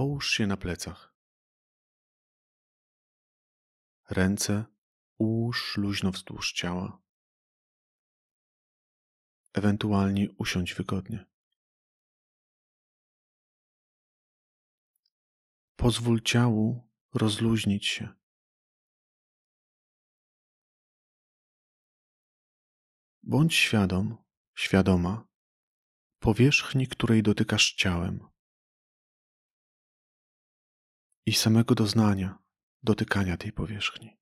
Połóż się na plecach. Ręce ułóż luźno wzdłuż ciała. Ewentualnie usiądź wygodnie. Pozwól ciału rozluźnić się. Bądź świadom, świadoma powierzchni, której dotykasz ciałem i samego doznania dotykania tej powierzchni.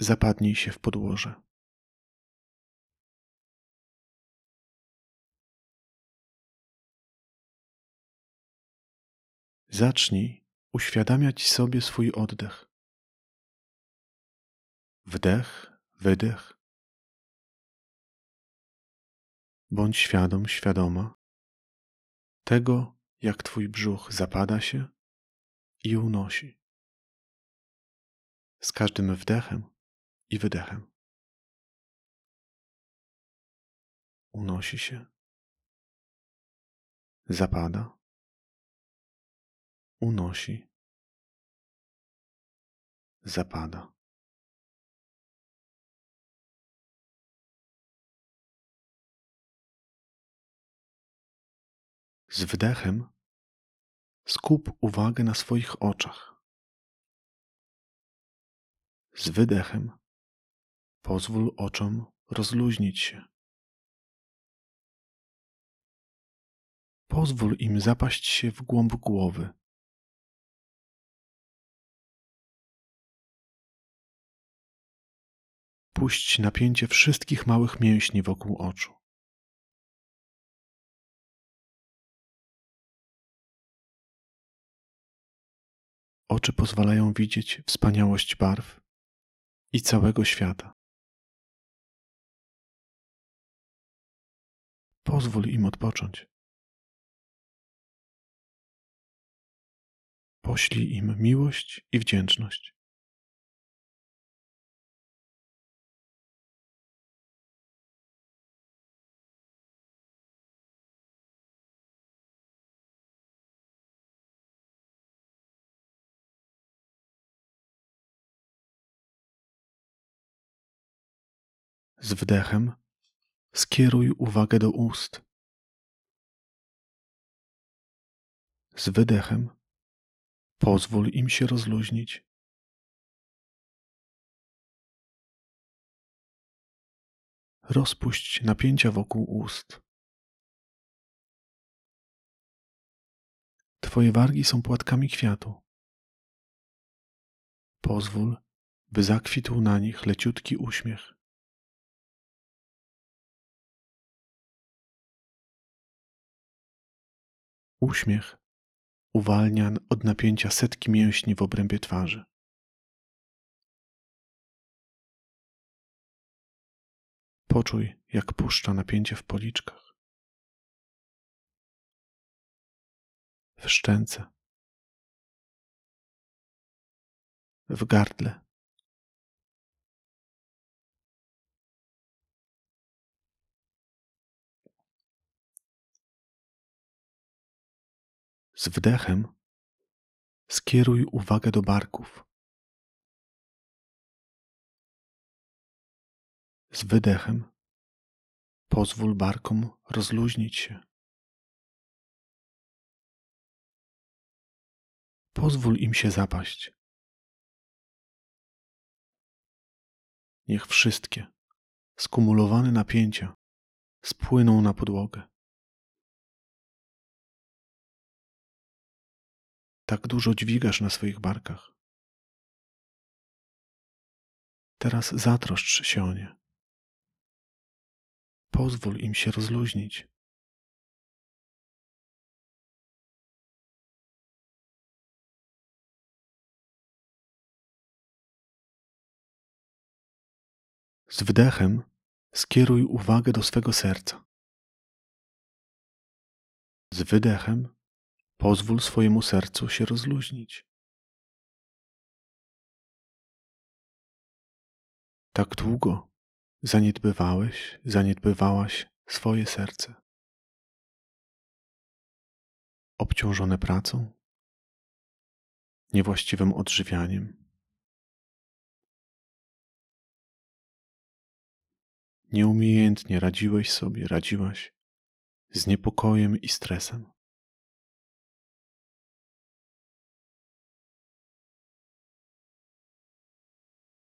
Zapadnij się w podłoże. Zacznij uświadamiać sobie swój oddech. Wdech, wydech. Bądź świadom, świadoma tego, jak Twój brzuch zapada się i unosi. Z każdym wdechem i wydechem. Unosi się, zapada, unosi, zapada. Z wdechem skup uwagę na swoich oczach. Z wydechem pozwól oczom rozluźnić się. Pozwól im zapaść się w głąb głowy. Puść napięcie wszystkich małych mięśni wokół oczu. Oczy pozwalają widzieć wspaniałość barw i całego świata. Pozwól im odpocząć. Poślij im miłość i wdzięczność. Z wdechem skieruj uwagę do ust. Z wydechem pozwól im się rozluźnić. Rozpuść napięcia wokół ust. Twoje wargi są płatkami kwiatu. Pozwól, by zakwitł na nich leciutki uśmiech. Uśmiech uwalnia od napięcia setki mięśni w obrębie twarzy. Poczuj, jak puszcza napięcie w policzkach, w szczęce, w gardle. Z wdechem skieruj uwagę do barków. Z wydechem pozwól barkom rozluźnić się. Pozwól im się zapaść. Niech wszystkie skumulowane napięcia spłyną na podłogę. Tak dużo dźwigasz na swoich barkach. Teraz zatroszcz się o nie. Pozwól im się rozluźnić. Z wdechem skieruj uwagę do swego serca. Z wydechem Pozwól swojemu sercu się rozluźnić. Tak długo zaniedbywałeś, zaniedbywałaś swoje serce. Obciążone pracą, niewłaściwym odżywianiem. Nieumiejętnie radziłeś sobie, radziłaś z niepokojem i stresem.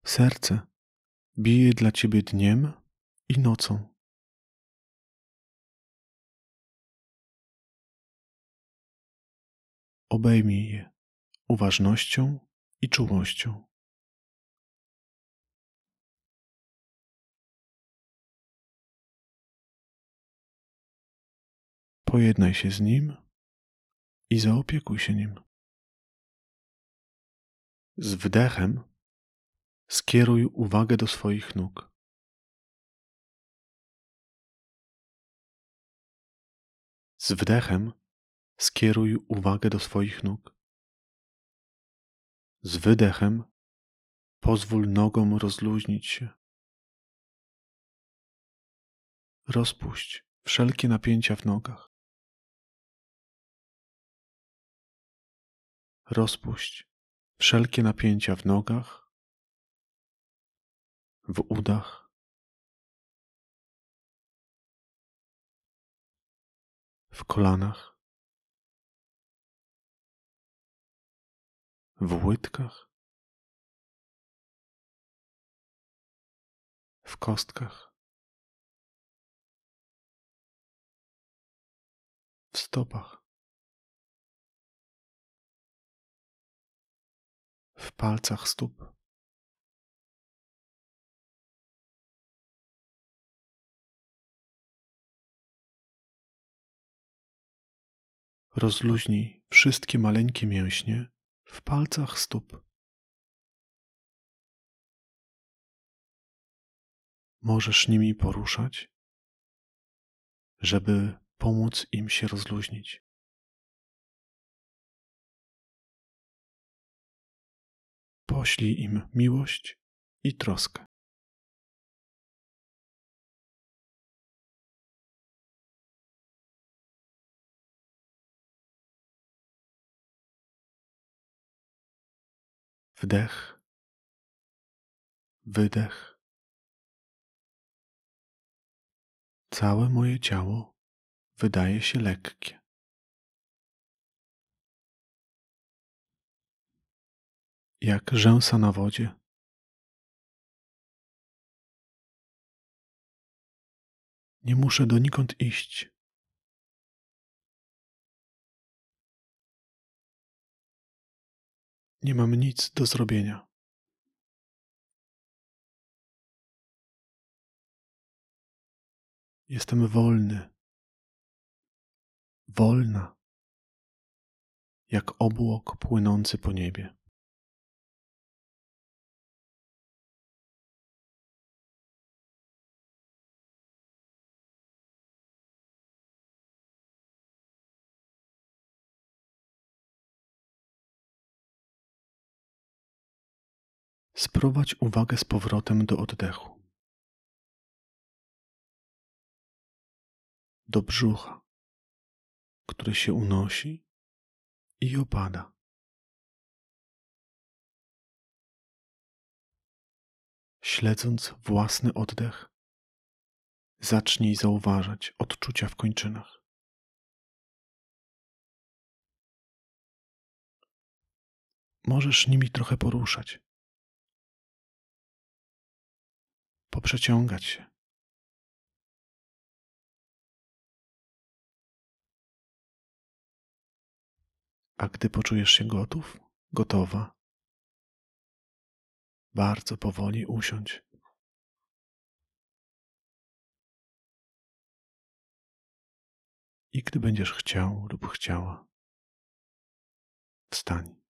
Serce bije dla ciebie dniem i nocą. Obejmij je uważnością i czułością. Pojednaj się z nim i zaopiekuj się nim. Z wdechem skieruj uwagę do swoich nóg. Z wdechem skieruj uwagę do swoich nóg. Z wydechem pozwól nogom rozluźnić się. Rozpuść wszelkie napięcia w nogach. Rozpuść wszelkie napięcia w nogach, w udach, w kolanach, w łydkach, w kostkach, w stopach. w palcach stóp. Rozluźnij wszystkie maleńkie mięśnie w palcach stóp. Możesz nimi poruszać, żeby pomóc im się rozluźnić. Poślij im miłość i troskę. Wdech, wydech. Całe moje ciało wydaje się lekkie. jak rzęsa na wodzie. Nie muszę donikąd iść. Nie mam nic do zrobienia. Jestem wolny, wolna, jak obłok płynący po niebie. Sprowadź uwagę z powrotem do oddechu, do brzucha, który się unosi i opada. Śledząc własny oddech, zacznij zauważać odczucia w kończynach. Możesz nimi trochę poruszać. Poprzeciągać się. A gdy poczujesz się gotów, gotowa, bardzo powoli usiądź. I gdy będziesz chciał lub chciała, wstań.